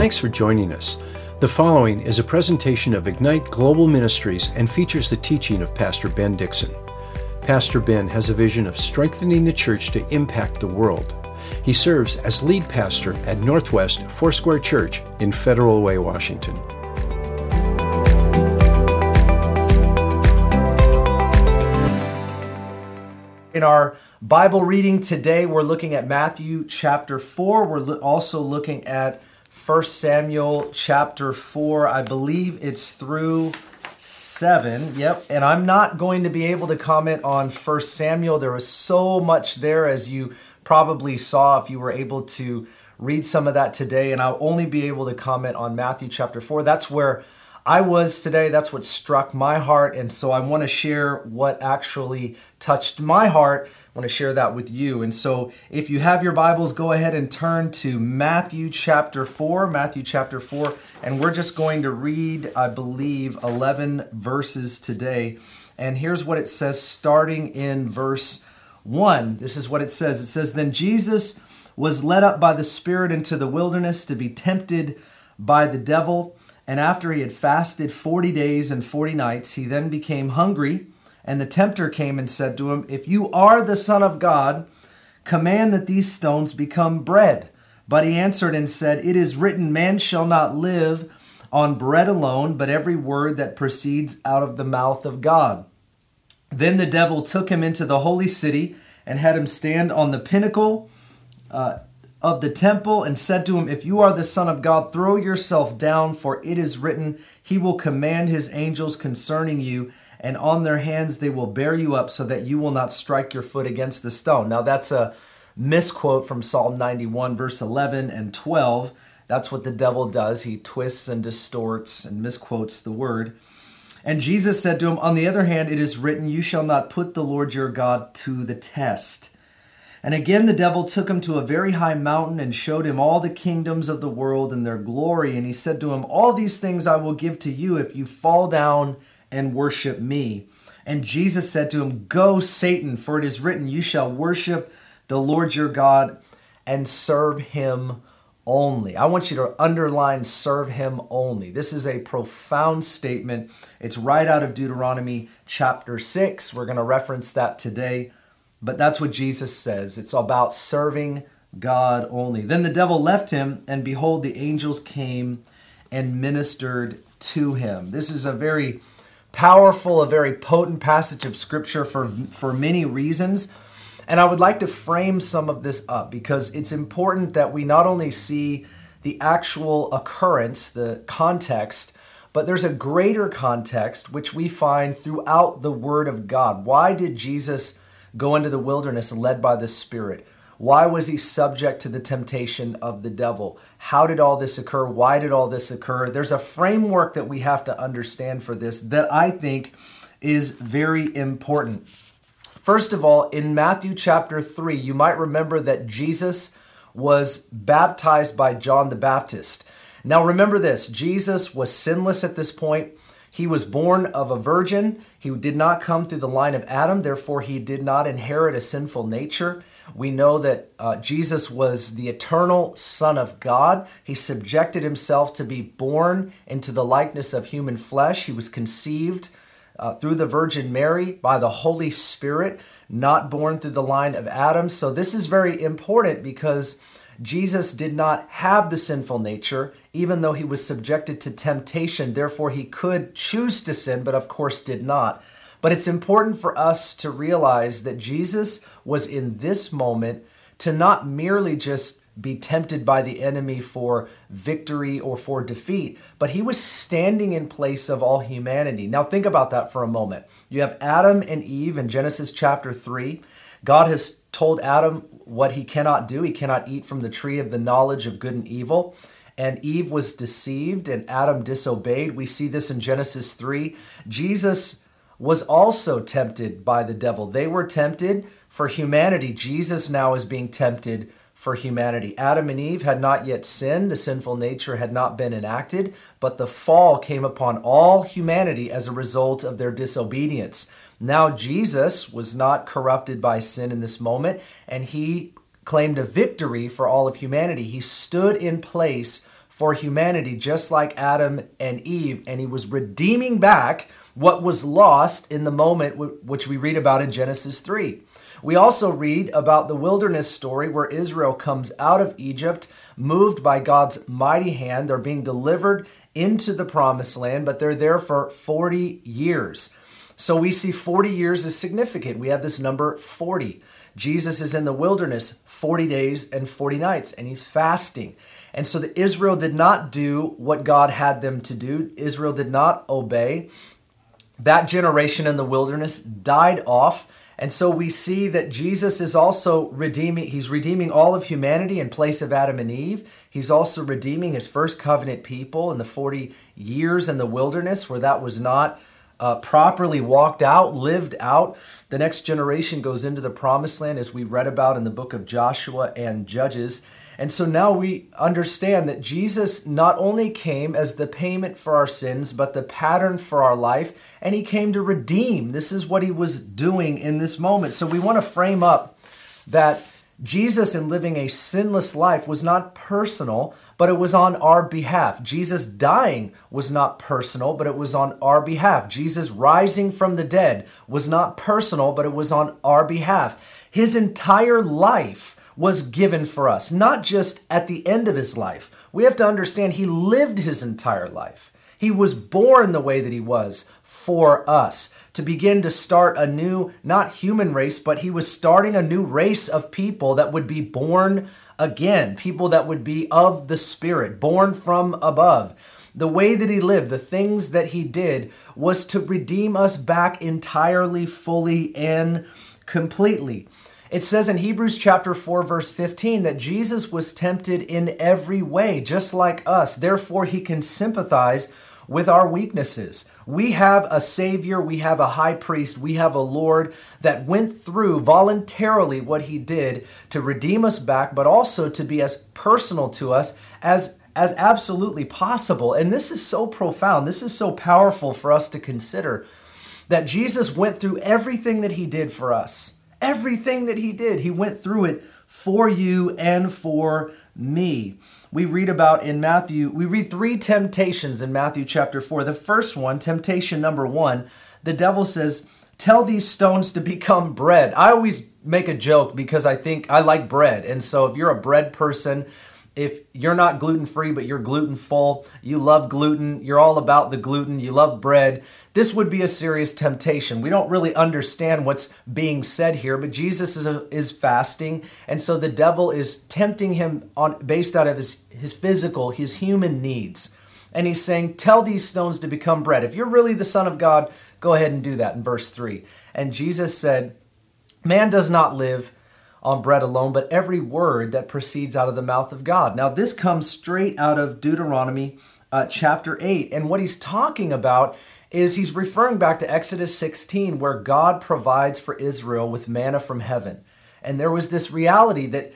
Thanks for joining us. The following is a presentation of Ignite Global Ministries and features the teaching of Pastor Ben Dixon. Pastor Ben has a vision of strengthening the church to impact the world. He serves as lead pastor at Northwest Foursquare Church in Federal Way, Washington. In our Bible reading today, we're looking at Matthew chapter 4. We're also looking at 1 Samuel chapter 4. I believe it's through 7. Yep. And I'm not going to be able to comment on 1 Samuel. There was so much there, as you probably saw if you were able to read some of that today. And I'll only be able to comment on Matthew chapter 4. That's where I was today. That's what struck my heart. And so I want to share what actually touched my heart. Want to share that with you. And so if you have your Bibles, go ahead and turn to Matthew chapter 4. Matthew chapter 4. And we're just going to read, I believe, 11 verses today. And here's what it says starting in verse 1. This is what it says it says, Then Jesus was led up by the Spirit into the wilderness to be tempted by the devil. And after he had fasted 40 days and 40 nights, he then became hungry. And the tempter came and said to him, If you are the Son of God, command that these stones become bread. But he answered and said, It is written, Man shall not live on bread alone, but every word that proceeds out of the mouth of God. Then the devil took him into the holy city and had him stand on the pinnacle. Uh, of the temple and said to him, If you are the Son of God, throw yourself down, for it is written, He will command His angels concerning you, and on their hands they will bear you up, so that you will not strike your foot against the stone. Now, that's a misquote from Psalm 91, verse 11 and 12. That's what the devil does. He twists and distorts and misquotes the word. And Jesus said to him, On the other hand, it is written, You shall not put the Lord your God to the test. And again the devil took him to a very high mountain and showed him all the kingdoms of the world and their glory. And he said to him, All these things I will give to you if you fall down and worship me. And Jesus said to him, Go, Satan, for it is written, You shall worship the Lord your God and serve him only. I want you to underline serve him only. This is a profound statement. It's right out of Deuteronomy chapter 6. We're going to reference that today. But that's what Jesus says. It's about serving God only. Then the devil left him, and behold, the angels came and ministered to him. This is a very powerful, a very potent passage of scripture for, for many reasons. And I would like to frame some of this up because it's important that we not only see the actual occurrence, the context, but there's a greater context which we find throughout the Word of God. Why did Jesus go into the wilderness led by the Spirit? Why was he subject to the temptation of the devil? How did all this occur? Why did all this occur? There's a framework that we have to understand for this that I think is very important. First of all, in Matthew chapter 3, you might remember that Jesus was baptized by John the Baptist. Now remember this Jesus was sinless at this point. He was born of a virgin. He did not come through the line of Adam, therefore, he did not inherit a sinful nature. We know that uh, Jesus was the eternal Son of God. He subjected himself to be born into the likeness of human flesh. He was conceived uh, through the Virgin Mary by the Holy Spirit, not born through the line of Adam. So, this is very important because Jesus did not have the sinful nature, even though he was subjected to temptation. Therefore, he could choose to sin, but of course did not. But it's important for us to realize that Jesus was in this moment to not merely just be tempted by the enemy for victory or for defeat, but he was standing in place of all humanity. Now, think about that for a moment. You have Adam and Eve in Genesis chapter 3. God has told Adam what he cannot do. He cannot eat from the tree of the knowledge of good and evil. And Eve was deceived and Adam disobeyed. We see this in Genesis 3. Jesus was also tempted by the devil. They were tempted for humanity. Jesus now is being tempted for humanity. Adam and Eve had not yet sinned, the sinful nature had not been enacted, but the fall came upon all humanity as a result of their disobedience. Now, Jesus was not corrupted by sin in this moment, and he claimed a victory for all of humanity. He stood in place for humanity, just like Adam and Eve, and he was redeeming back what was lost in the moment which we read about in Genesis 3. We also read about the wilderness story where Israel comes out of Egypt, moved by God's mighty hand. They're being delivered into the promised land, but they're there for 40 years. So we see 40 years is significant. We have this number 40. Jesus is in the wilderness 40 days and 40 nights, and he's fasting. And so the Israel did not do what God had them to do. Israel did not obey. That generation in the wilderness died off and so we see that Jesus is also redeeming, he's redeeming all of humanity in place of Adam and Eve. He's also redeeming his first covenant people in the 40 years in the wilderness where that was not uh, properly walked out, lived out. The next generation goes into the promised land as we read about in the book of Joshua and Judges. And so now we understand that Jesus not only came as the payment for our sins, but the pattern for our life, and he came to redeem. This is what he was doing in this moment. So we want to frame up that Jesus, in living a sinless life, was not personal, but it was on our behalf. Jesus dying was not personal, but it was on our behalf. Jesus rising from the dead was not personal, but it was on our behalf. His entire life was given for us, not just at the end of his life. We have to understand he lived his entire life. He was born the way that he was for us to begin to start a new, not human race, but he was starting a new race of people that would be born again, people that would be of the Spirit, born from above. The way that he lived, the things that he did, was to redeem us back entirely, fully, and completely. It says in Hebrews chapter 4 verse 15 that Jesus was tempted in every way just like us. Therefore he can sympathize with our weaknesses. We have a Savior, we have a high priest, we have a Lord that went through voluntarily what he did to redeem us back, but also to be as personal to us as as absolutely possible. And this is so profound. This is so powerful for us to consider that Jesus went through everything that he did for us Everything that he did, he went through it for you and for me. We read about in Matthew, we read three temptations in Matthew chapter 4. The first one, temptation number one, the devil says, Tell these stones to become bread. I always make a joke because I think I like bread. And so if you're a bread person, if you're not gluten free, but you're gluten full, you love gluten, you're all about the gluten, you love bread, this would be a serious temptation. We don't really understand what's being said here, but Jesus is, a, is fasting, and so the devil is tempting him on based out of his, his physical, his human needs. And he's saying, Tell these stones to become bread. If you're really the Son of God, go ahead and do that in verse 3. And Jesus said, Man does not live on bread alone, but every word that proceeds out of the mouth of God. Now, this comes straight out of Deuteronomy uh, chapter 8. And what he's talking about is he's referring back to Exodus 16, where God provides for Israel with manna from heaven. And there was this reality that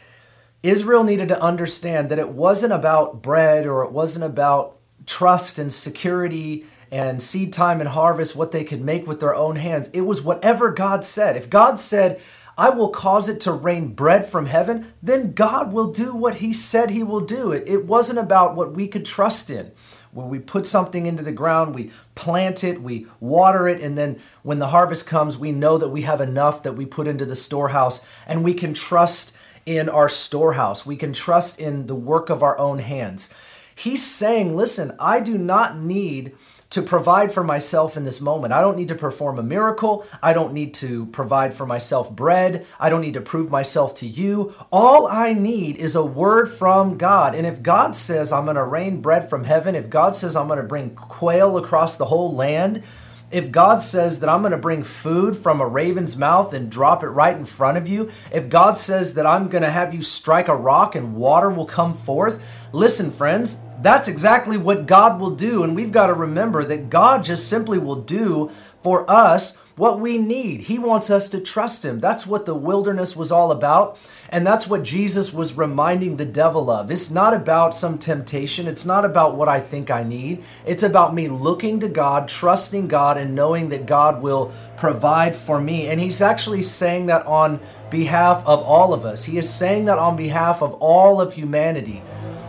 Israel needed to understand that it wasn't about bread or it wasn't about trust and security and seed time and harvest, what they could make with their own hands. It was whatever God said. If God said, I will cause it to rain bread from heaven, then God will do what He said He will do. It, it wasn't about what we could trust in. When we put something into the ground, we plant it, we water it, and then when the harvest comes, we know that we have enough that we put into the storehouse and we can trust in our storehouse. We can trust in the work of our own hands. He's saying, listen, I do not need to provide for myself in this moment. I don't need to perform a miracle. I don't need to provide for myself bread. I don't need to prove myself to you. All I need is a word from God. And if God says I'm going to rain bread from heaven, if God says I'm going to bring quail across the whole land, if God says that I'm going to bring food from a raven's mouth and drop it right in front of you, if God says that I'm going to have you strike a rock and water will come forth, listen, friends, that's exactly what God will do. And we've got to remember that God just simply will do for us what we need. He wants us to trust Him. That's what the wilderness was all about. And that's what Jesus was reminding the devil of. It's not about some temptation. It's not about what I think I need. It's about me looking to God, trusting God, and knowing that God will provide for me. And He's actually saying that on behalf of all of us. He is saying that on behalf of all of humanity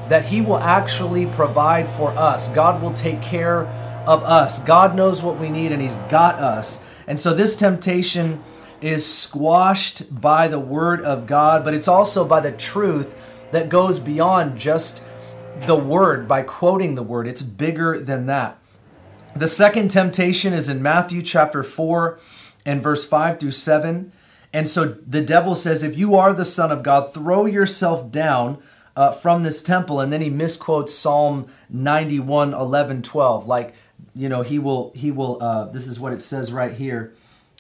that He will actually provide for us. God will take care of us. God knows what we need and He's got us. And so this temptation is squashed by the Word of God, but it's also by the truth that goes beyond just the Word by quoting the Word. It's bigger than that. The second temptation is in Matthew chapter 4 and verse 5 through 7. And so the devil says, If you are the Son of God, throw yourself down uh, from this temple. And then he misquotes Psalm 91, 11, 12. Like, you know, he will, he will, uh, this is what it says right here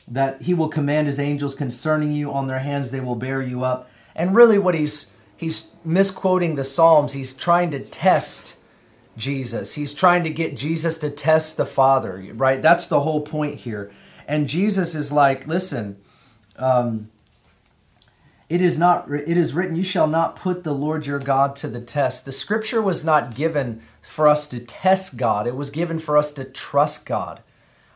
that he will command his angels concerning you on their hands they will bear you up. And really what he's he's misquoting the psalms. He's trying to test jesus. He's trying to get jesus to test the father right? That's the whole point here. And jesus is like listen um, it is not it is written you shall not put the lord your god to the test. The scripture was not given for us to test god. It was given for us to trust god.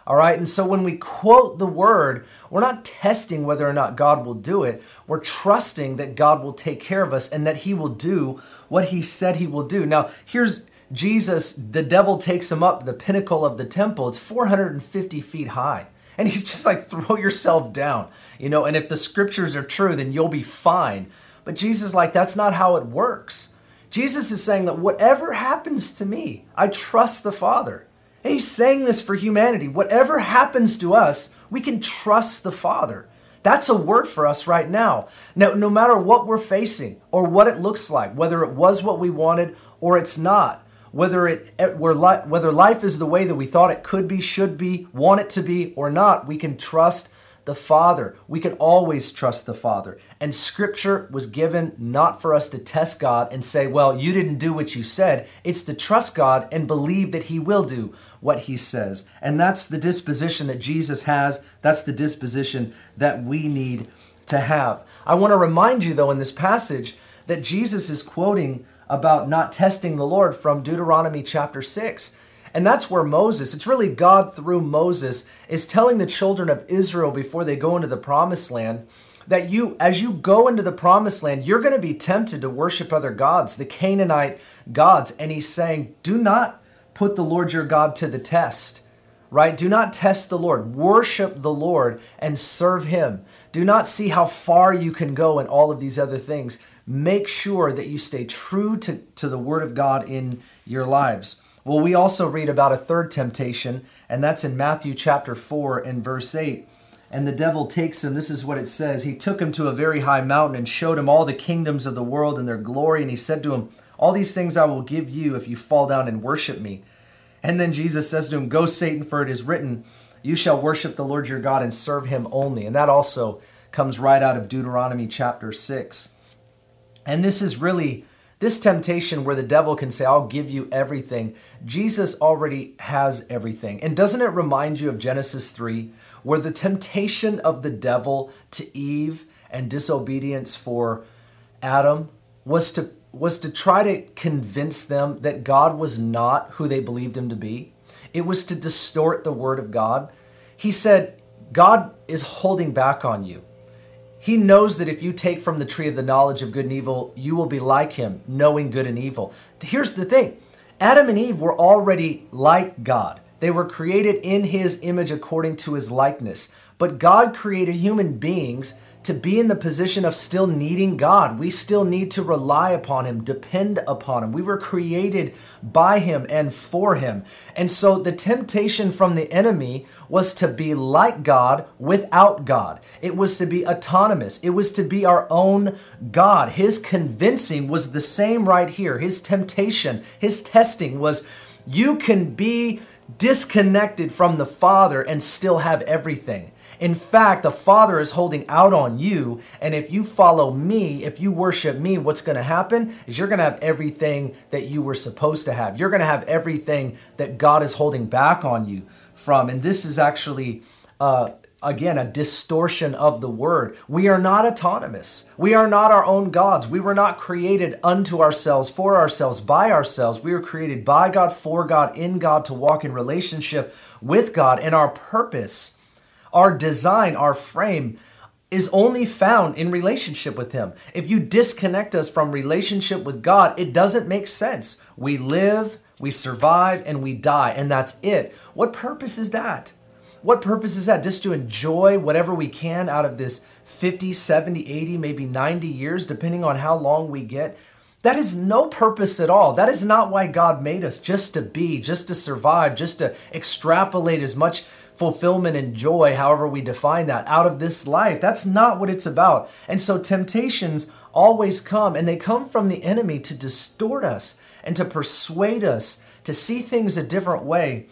All right? And so when we quote the word we're not testing whether or not god will do it. We're trusting that god will take care of us and that he will do what he said he will do. Now here's jesus the devil takes him up the pinnacle of the temple. It's 450 feet high and he's just like, throw yourself down, you know, and if the scriptures are true, then you'll be fine. But Jesus, like, that's not how it works. Jesus is saying that whatever happens to me, I trust the Father. And he's saying this for humanity. Whatever happens to us, we can trust the Father. That's a word for us right now. Now, no matter what we're facing or what it looks like, whether it was what we wanted or it's not, whether it whether life is the way that we thought it could be, should be, want it to be or not, we can trust the Father. We can always trust the Father. And scripture was given not for us to test God and say, "Well, you didn't do what you said." It's to trust God and believe that he will do what he says. And that's the disposition that Jesus has. That's the disposition that we need to have. I want to remind you though in this passage that Jesus is quoting about not testing the Lord from Deuteronomy chapter 6. And that's where Moses, it's really God through Moses, is telling the children of Israel before they go into the promised land that you, as you go into the promised land, you're going to be tempted to worship other gods, the Canaanite gods. And he's saying, do not put the Lord your God to the test, right? Do not test the Lord. Worship the Lord and serve him. Do not see how far you can go in all of these other things make sure that you stay true to, to the Word of God in your lives. Well, we also read about a third temptation, and that's in Matthew chapter 4 and verse 8. And the devil takes him, this is what it says He took him to a very high mountain and showed him all the kingdoms of the world and their glory. And he said to him, All these things I will give you if you fall down and worship me. And then Jesus says to him, Go, Satan, for it is written, You shall worship the Lord your God and serve him only. And that also comes right out of Deuteronomy chapter 6. And this is really this temptation where the devil can say, I'll give you everything. Jesus already has everything. And doesn't it remind you of Genesis 3, where the temptation of the devil to Eve and disobedience for Adam was to was to try to convince them that God was not who they believed him to be. It was to distort the word of God. He said, God is holding back on you. He knows that if you take from the tree of the knowledge of good and evil, you will be like him, knowing good and evil. Here's the thing Adam and Eve were already like God. They were created in his image according to his likeness. But God created human beings to be in the position of still needing God. We still need to rely upon Him, depend upon Him. We were created by Him and for Him. And so the temptation from the enemy was to be like God without God. It was to be autonomous. It was to be our own God. His convincing was the same right here. His temptation, His testing was you can be disconnected from the Father and still have everything. In fact, the Father is holding out on you. And if you follow me, if you worship me, what's going to happen is you're going to have everything that you were supposed to have. You're going to have everything that God is holding back on you from. And this is actually. Uh, again, a distortion of the word. We are not autonomous. We are not our own gods. We were not created unto ourselves, for ourselves, by ourselves. We were created by God, for God, in God, to walk in relationship with God. And our purpose our design, our frame, is only found in relationship with Him. If you disconnect us from relationship with God, it doesn't make sense. We live, we survive, and we die, and that's it. What purpose is that? What purpose is that? Just to enjoy whatever we can out of this 50, 70, 80, maybe 90 years, depending on how long we get? That is no purpose at all. That is not why God made us, just to be, just to survive, just to extrapolate as much fulfillment and joy, however we define that, out of this life. That's not what it's about. And so temptations always come, and they come from the enemy to distort us and to persuade us to see things a different way.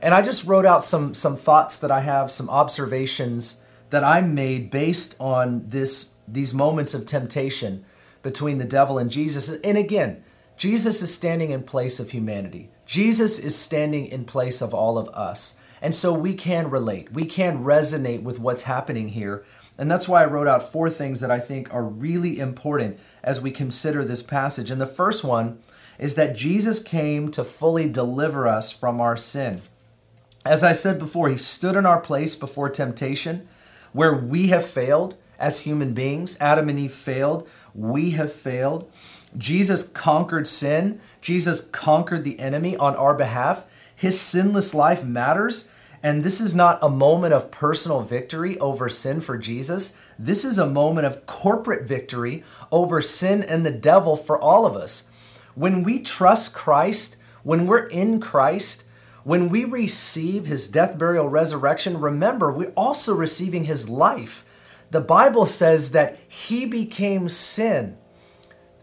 And I just wrote out some, some thoughts that I have, some observations that I made based on this, these moments of temptation between the devil and Jesus. And again, Jesus is standing in place of humanity. Jesus is standing in place of all of us. And so we can relate, we can resonate with what's happening here. And that's why I wrote out four things that I think are really important as we consider this passage. And the first one is that Jesus came to fully deliver us from our sin. As I said before, he stood in our place before temptation, where we have failed as human beings. Adam and Eve failed, we have failed. Jesus conquered sin, Jesus conquered the enemy on our behalf. His sinless life matters. And this is not a moment of personal victory over sin for Jesus. This is a moment of corporate victory over sin and the devil for all of us. When we trust Christ, when we're in Christ, when we receive his death, burial, resurrection, remember, we're also receiving his life. The Bible says that he became sin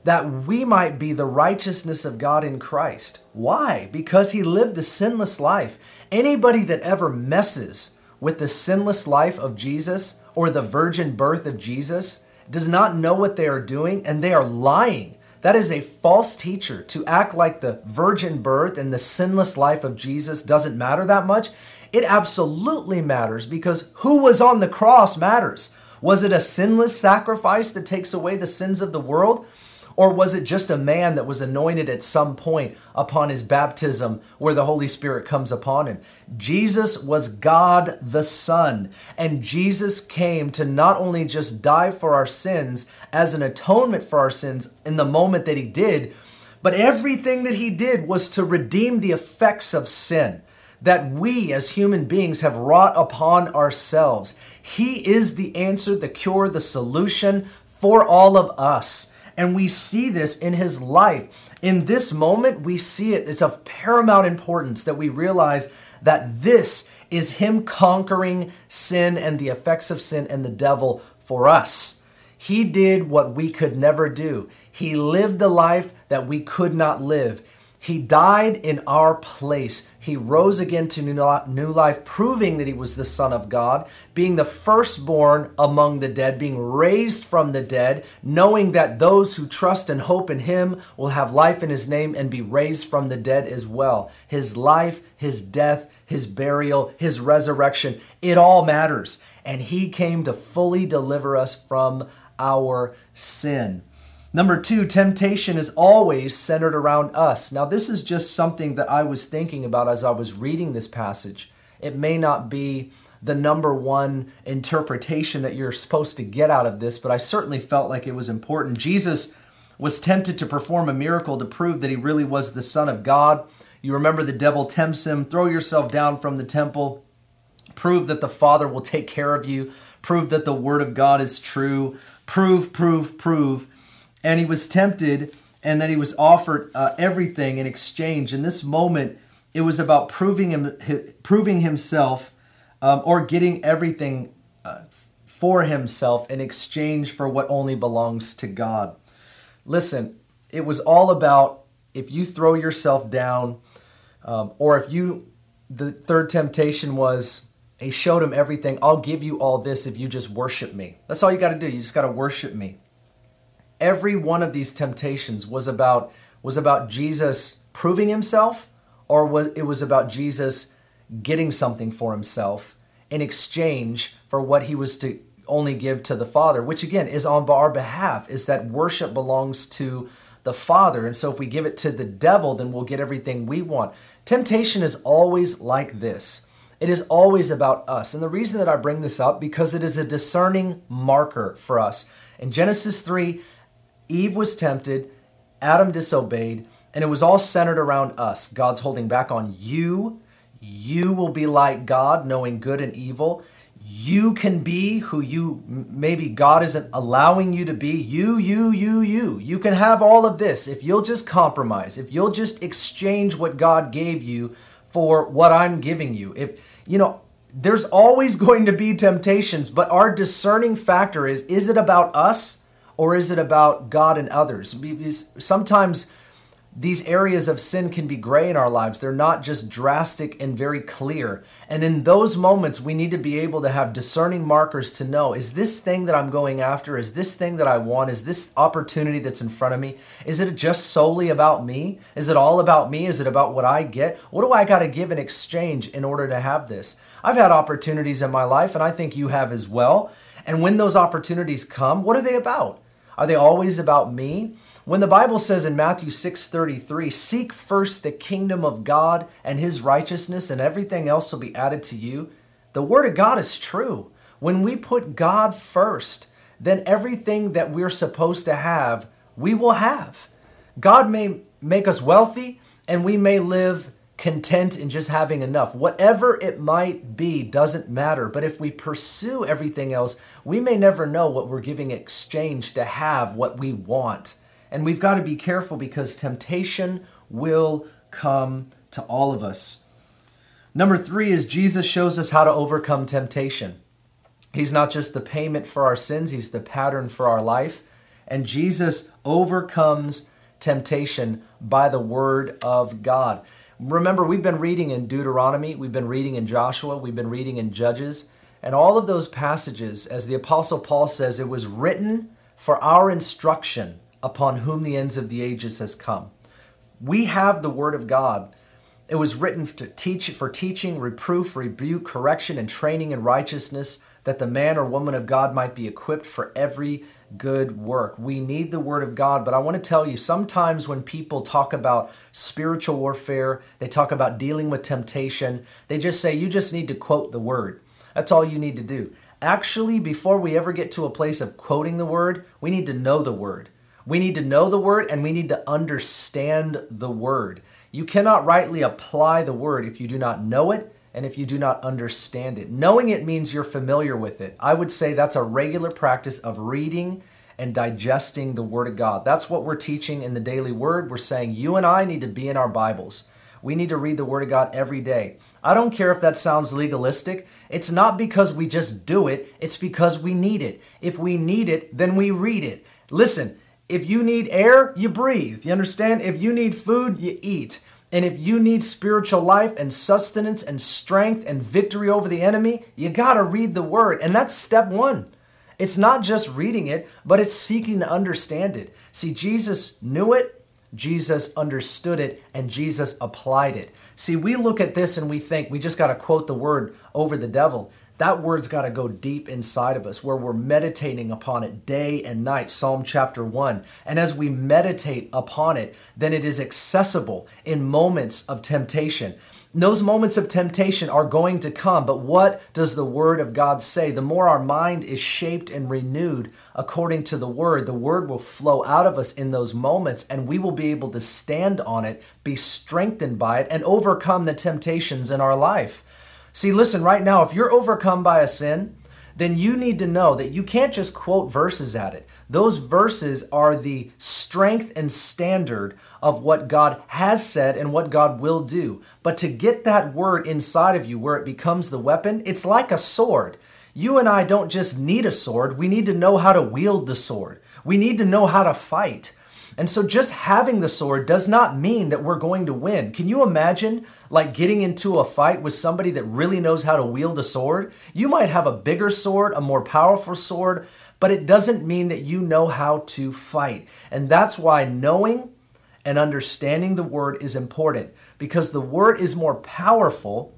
that we might be the righteousness of God in Christ. Why? Because he lived a sinless life. Anybody that ever messes with the sinless life of Jesus or the virgin birth of Jesus does not know what they are doing and they are lying. That is a false teacher to act like the virgin birth and the sinless life of Jesus doesn't matter that much. It absolutely matters because who was on the cross matters. Was it a sinless sacrifice that takes away the sins of the world? Or was it just a man that was anointed at some point upon his baptism where the Holy Spirit comes upon him? Jesus was God the Son. And Jesus came to not only just die for our sins as an atonement for our sins in the moment that he did, but everything that he did was to redeem the effects of sin that we as human beings have wrought upon ourselves. He is the answer, the cure, the solution for all of us. And we see this in his life. In this moment, we see it. It's of paramount importance that we realize that this is him conquering sin and the effects of sin and the devil for us. He did what we could never do. He lived the life that we could not live. He died in our place. He rose again to new life, proving that he was the Son of God, being the firstborn among the dead, being raised from the dead, knowing that those who trust and hope in him will have life in his name and be raised from the dead as well. His life, his death, his burial, his resurrection, it all matters. And he came to fully deliver us from our sin. Number two, temptation is always centered around us. Now, this is just something that I was thinking about as I was reading this passage. It may not be the number one interpretation that you're supposed to get out of this, but I certainly felt like it was important. Jesus was tempted to perform a miracle to prove that he really was the Son of God. You remember the devil tempts him throw yourself down from the temple, prove that the Father will take care of you, prove that the Word of God is true, prove, prove, prove and he was tempted and then he was offered uh, everything in exchange. In this moment, it was about proving him, proving himself, um, or getting everything uh, for himself in exchange for what only belongs to God. Listen, it was all about if you throw yourself down, um, or if you. The third temptation was he showed him everything. I'll give you all this if you just worship me. That's all you got to do. You just got to worship me every one of these temptations was about was about Jesus proving himself or was it was about Jesus getting something for himself in exchange for what he was to only give to the Father, which again is on our behalf, is that worship belongs to the Father. And so if we give it to the devil, then we'll get everything we want. Temptation is always like this. It is always about us. And the reason that I bring this up because it is a discerning marker for us. In Genesis 3, Eve was tempted, Adam disobeyed, and it was all centered around us. God's holding back on you. You will be like God, knowing good and evil. You can be who you maybe God isn't allowing you to be. You, you, you, you. You can have all of this if you'll just compromise, if you'll just exchange what God gave you for what I'm giving you. If, you know, there's always going to be temptations, but our discerning factor is is it about us or is it about God and others? Sometimes these areas of sin can be gray in our lives. They're not just drastic and very clear. And in those moments, we need to be able to have discerning markers to know is this thing that I'm going after, is this thing that I want, is this opportunity that's in front of me, is it just solely about me? Is it all about me? Is it about what I get? What do I got to give in exchange in order to have this? I've had opportunities in my life, and I think you have as well. And when those opportunities come, what are they about? Are they always about me? When the Bible says in Matthew 6:33, "Seek first the kingdom of God and his righteousness and everything else will be added to you," the word of God is true. When we put God first, then everything that we're supposed to have, we will have. God may make us wealthy and we may live content in just having enough. Whatever it might be doesn't matter. But if we pursue everything else, we may never know what we're giving exchange to have what we want. And we've got to be careful because temptation will come to all of us. Number three is Jesus shows us how to overcome temptation. He's not just the payment for our sins, He's the pattern for our life. And Jesus overcomes temptation by the Word of God. Remember, we've been reading in Deuteronomy, we've been reading in Joshua, we've been reading in Judges, and all of those passages, as the Apostle Paul says, it was written for our instruction upon whom the ends of the ages has come. We have the Word of God. It was written to teach for teaching, reproof, rebuke, correction, and training in righteousness, that the man or woman of God might be equipped for every good work. We need the Word of God, but I want to tell you sometimes when people talk about spiritual warfare, they talk about dealing with temptation, they just say, you just need to quote the Word. That's all you need to do. Actually, before we ever get to a place of quoting the Word, we need to know the Word. We need to know the word and we need to understand the word. You cannot rightly apply the word if you do not know it and if you do not understand it. Knowing it means you're familiar with it. I would say that's a regular practice of reading and digesting the Word of God. That's what we're teaching in the daily Word. We're saying you and I need to be in our Bibles. We need to read the Word of God every day. I don't care if that sounds legalistic. It's not because we just do it, it's because we need it. If we need it, then we read it. Listen, if you need air, you breathe. You understand? If you need food, you eat. And if you need spiritual life and sustenance and strength and victory over the enemy, you got to read the word. And that's step one. It's not just reading it, but it's seeking to understand it. See, Jesus knew it, Jesus understood it, and Jesus applied it. See, we look at this and we think we just got to quote the word over the devil that word's got to go deep inside of us where we're meditating upon it day and night psalm chapter 1 and as we meditate upon it then it is accessible in moments of temptation those moments of temptation are going to come, but what does the Word of God say? The more our mind is shaped and renewed according to the Word, the Word will flow out of us in those moments, and we will be able to stand on it, be strengthened by it, and overcome the temptations in our life. See, listen, right now, if you're overcome by a sin, then you need to know that you can't just quote verses at it. Those verses are the strength and standard of what God has said and what God will do. But to get that word inside of you where it becomes the weapon, it's like a sword. You and I don't just need a sword, we need to know how to wield the sword. We need to know how to fight. And so just having the sword does not mean that we're going to win. Can you imagine like getting into a fight with somebody that really knows how to wield a sword? You might have a bigger sword, a more powerful sword, but it doesn't mean that you know how to fight. And that's why knowing and understanding the word is important because the word is more powerful,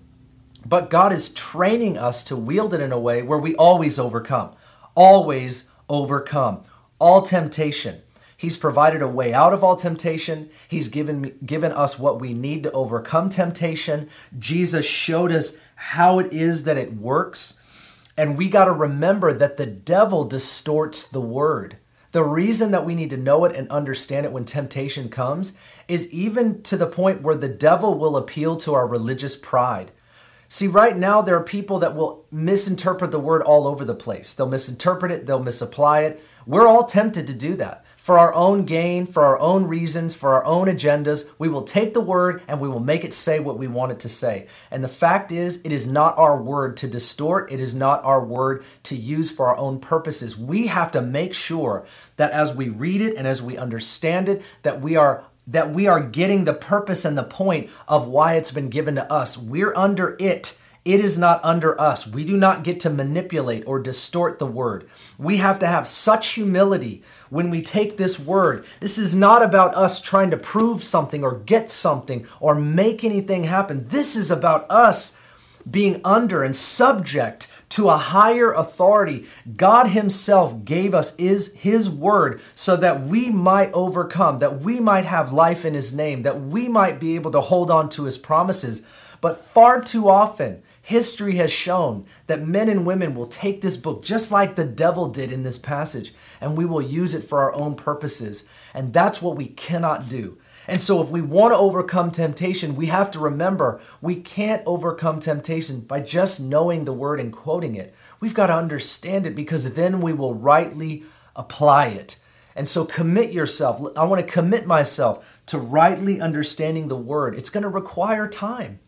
but God is training us to wield it in a way where we always overcome. Always overcome all temptation He's provided a way out of all temptation. He's given, given us what we need to overcome temptation. Jesus showed us how it is that it works. And we got to remember that the devil distorts the word. The reason that we need to know it and understand it when temptation comes is even to the point where the devil will appeal to our religious pride. See, right now, there are people that will misinterpret the word all over the place. They'll misinterpret it, they'll misapply it. We're all tempted to do that for our own gain, for our own reasons, for our own agendas. We will take the word and we will make it say what we want it to say. And the fact is, it is not our word to distort, it is not our word to use for our own purposes. We have to make sure that as we read it and as we understand it, that we are that we are getting the purpose and the point of why it's been given to us. We're under it it is not under us. We do not get to manipulate or distort the word. We have to have such humility when we take this word. This is not about us trying to prove something or get something or make anything happen. This is about us being under and subject to a higher authority. God Himself gave us is His word so that we might overcome, that we might have life in His name, that we might be able to hold on to His promises. But far too often, History has shown that men and women will take this book just like the devil did in this passage, and we will use it for our own purposes. And that's what we cannot do. And so, if we want to overcome temptation, we have to remember we can't overcome temptation by just knowing the word and quoting it. We've got to understand it because then we will rightly apply it. And so, commit yourself. I want to commit myself to rightly understanding the word. It's going to require time.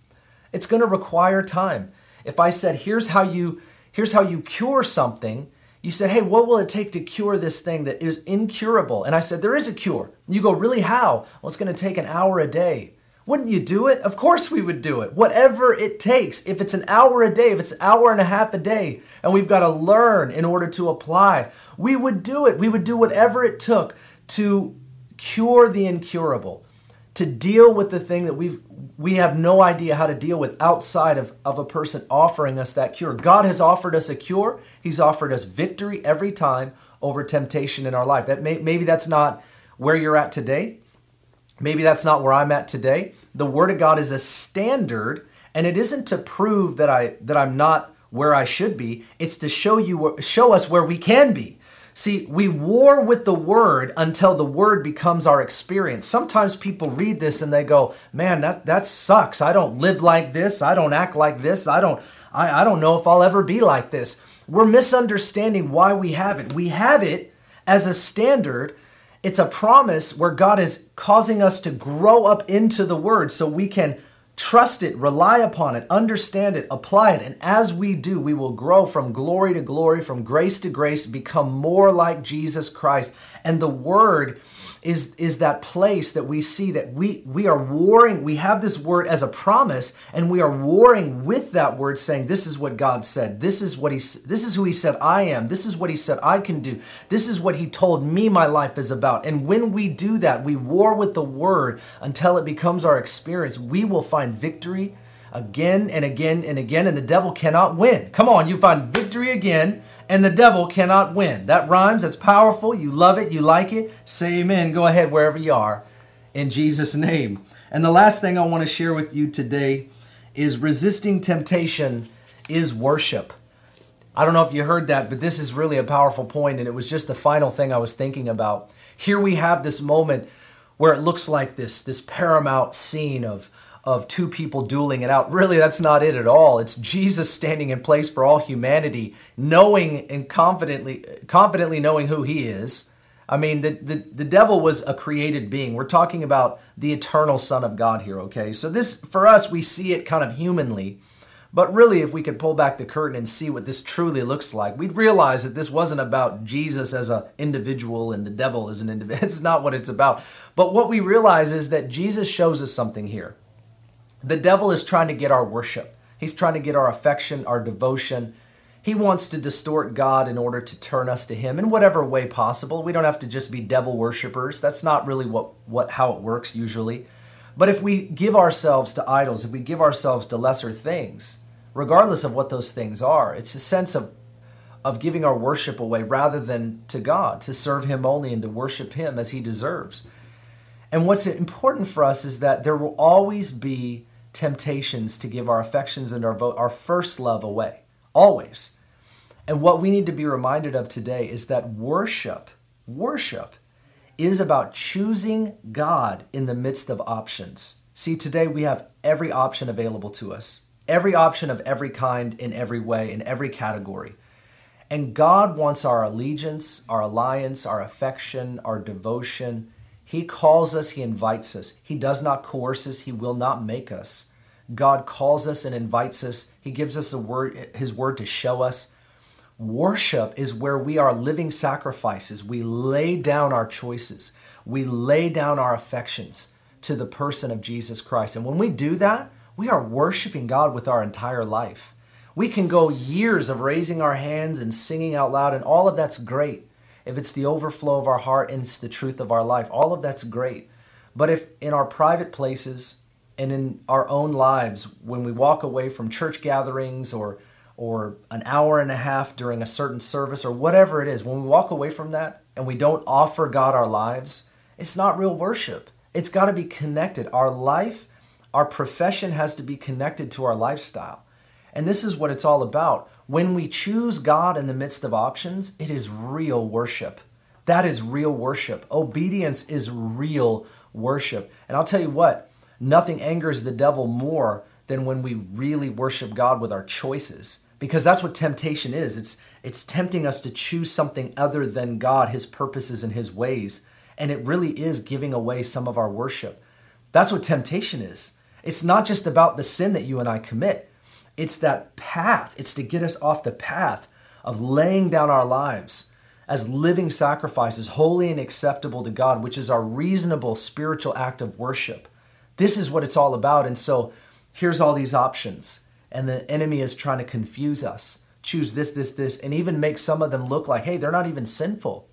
It's going to require time. If I said, "Here's how you here's how you cure something," you said, "Hey, what will it take to cure this thing that is incurable?" And I said, "There is a cure." You go, "Really? How?" Well, it's going to take an hour a day. Wouldn't you do it? Of course we would do it. Whatever it takes. If it's an hour a day, if it's an hour and a half a day, and we've got to learn in order to apply, we would do it. We would do whatever it took to cure the incurable, to deal with the thing that we've we have no idea how to deal with outside of, of a person offering us that cure. God has offered us a cure. He's offered us victory every time over temptation in our life. That may, maybe that's not where you're at today. Maybe that's not where I'm at today. The Word of God is a standard, and it isn't to prove that I that I'm not where I should be. It's to show you show us where we can be. See, we war with the word until the word becomes our experience. Sometimes people read this and they go, "Man, that that sucks. I don't live like this. I don't act like this. I don't I, I don't know if I'll ever be like this." We're misunderstanding why we have it. We have it as a standard. It's a promise where God is causing us to grow up into the word so we can Trust it, rely upon it, understand it, apply it. And as we do, we will grow from glory to glory, from grace to grace, become more like Jesus Christ. And the Word is, is that place that we see that we, we are warring. We have this word as a promise, and we are warring with that word, saying, This is what God said. This is what He this is who He said I am. This is what He said I can do. This is what He told me my life is about. And when we do that, we war with the word until it becomes our experience. We will find victory again and again and again, and the devil cannot win. Come on, you find victory again and the devil cannot win. That rhymes, that's powerful. You love it, you like it. Say amen. Go ahead wherever you are in Jesus' name. And the last thing I want to share with you today is resisting temptation is worship. I don't know if you heard that, but this is really a powerful point, and it was just the final thing I was thinking about. Here we have this moment where it looks like this, this paramount scene of of two people dueling it out. Really, that's not it at all. It's Jesus standing in place for all humanity, knowing and confidently confidently knowing who he is. I mean, the, the, the devil was a created being. We're talking about the eternal Son of God here, okay? So, this, for us, we see it kind of humanly. But really, if we could pull back the curtain and see what this truly looks like, we'd realize that this wasn't about Jesus as an individual and the devil as an individual. It's not what it's about. But what we realize is that Jesus shows us something here. The devil is trying to get our worship. He's trying to get our affection, our devotion. He wants to distort God in order to turn us to him in whatever way possible. We don't have to just be devil worshippers. That's not really what, what how it works usually. But if we give ourselves to idols, if we give ourselves to lesser things, regardless of what those things are, it's a sense of of giving our worship away rather than to God, to serve Him only and to worship Him as He deserves. And what's important for us is that there will always be temptations to give our affections and our vote, our first love away. Always. And what we need to be reminded of today is that worship, worship is about choosing God in the midst of options. See, today we have every option available to us, every option of every kind, in every way, in every category. And God wants our allegiance, our alliance, our affection, our devotion. He calls us, He invites us. He does not coerce us, He will not make us. God calls us and invites us. He gives us a word, His word to show us. Worship is where we are living sacrifices. We lay down our choices, we lay down our affections to the person of Jesus Christ. And when we do that, we are worshiping God with our entire life. We can go years of raising our hands and singing out loud, and all of that's great. If it's the overflow of our heart and it's the truth of our life, all of that's great. But if in our private places and in our own lives, when we walk away from church gatherings or or an hour and a half during a certain service or whatever it is, when we walk away from that and we don't offer God our lives, it's not real worship. It's got to be connected. Our life, our profession has to be connected to our lifestyle. And this is what it's all about. When we choose God in the midst of options, it is real worship. That is real worship. Obedience is real worship. And I'll tell you what, nothing angers the devil more than when we really worship God with our choices. Because that's what temptation is. It's it's tempting us to choose something other than God, his purposes and his ways. And it really is giving away some of our worship. That's what temptation is. It's not just about the sin that you and I commit. It's that path. It's to get us off the path of laying down our lives as living sacrifices, holy and acceptable to God, which is our reasonable spiritual act of worship. This is what it's all about. And so here's all these options. And the enemy is trying to confuse us. Choose this, this, this, and even make some of them look like, hey, they're not even sinful.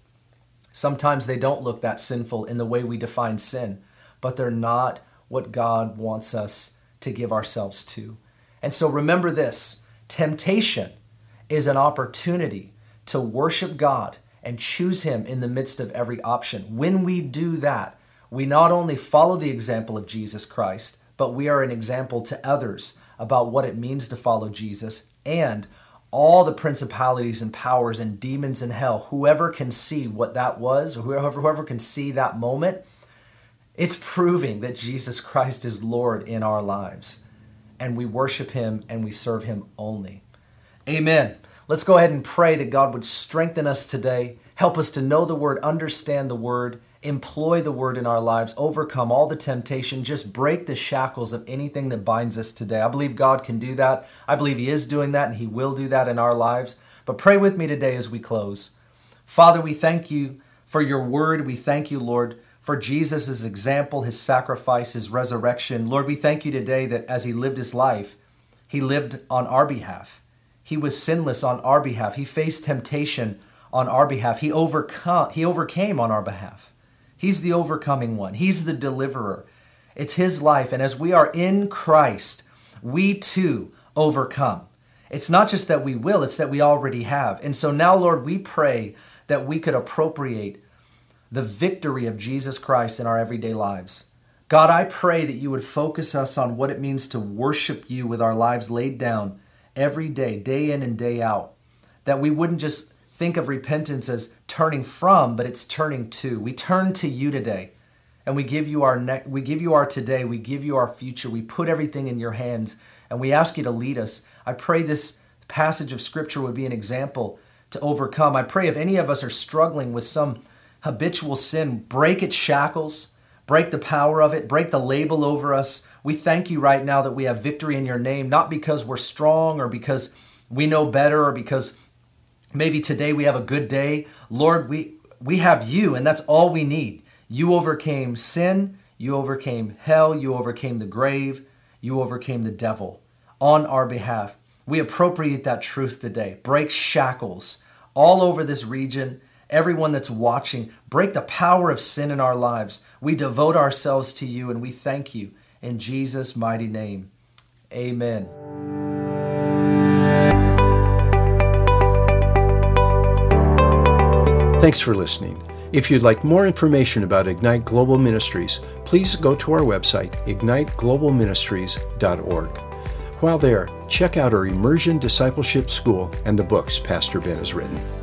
Sometimes they don't look that sinful in the way we define sin, but they're not what God wants us to give ourselves to. And so remember this temptation is an opportunity to worship God and choose Him in the midst of every option. When we do that, we not only follow the example of Jesus Christ, but we are an example to others about what it means to follow Jesus and all the principalities and powers and demons in hell, whoever can see what that was, whoever, whoever can see that moment, it's proving that Jesus Christ is Lord in our lives. And we worship Him and we serve Him only. Amen. Let's go ahead and pray that God would strengthen us today, help us to know the Word, understand the Word, employ the word in our lives, overcome all the temptation, just break the shackles of anything that binds us today. I believe God can do that. I believe He is doing that and He will do that in our lives. But pray with me today as we close. Father, we thank you for your word. We thank you, Lord, for Jesus' example, his sacrifice, his resurrection. Lord, we thank you today that as he lived his life, he lived on our behalf. He was sinless on our behalf. He faced temptation on our behalf. He, overcome, he overcame on our behalf. He's the overcoming one, He's the deliverer. It's His life. And as we are in Christ, we too overcome. It's not just that we will, it's that we already have. And so now, Lord, we pray that we could appropriate the victory of Jesus Christ in our everyday lives. God, I pray that you would focus us on what it means to worship you with our lives laid down every day, day in and day out. That we wouldn't just think of repentance as turning from, but it's turning to. We turn to you today and we give you our ne- we give you our today, we give you our future. We put everything in your hands and we ask you to lead us. I pray this passage of scripture would be an example to overcome. I pray if any of us are struggling with some habitual sin, break its shackles, break the power of it, break the label over us. We thank you right now that we have victory in your name, not because we're strong or because we know better or because Maybe today we have a good day. Lord, we, we have you, and that's all we need. You overcame sin, you overcame hell, you overcame the grave, you overcame the devil on our behalf. We appropriate that truth today. Break shackles all over this region. Everyone that's watching, break the power of sin in our lives. We devote ourselves to you and we thank you in Jesus' mighty name. Amen. Thanks for listening. If you'd like more information about Ignite Global Ministries, please go to our website, igniteglobalministries.org. While there, check out our Immersion Discipleship School and the books Pastor Ben has written.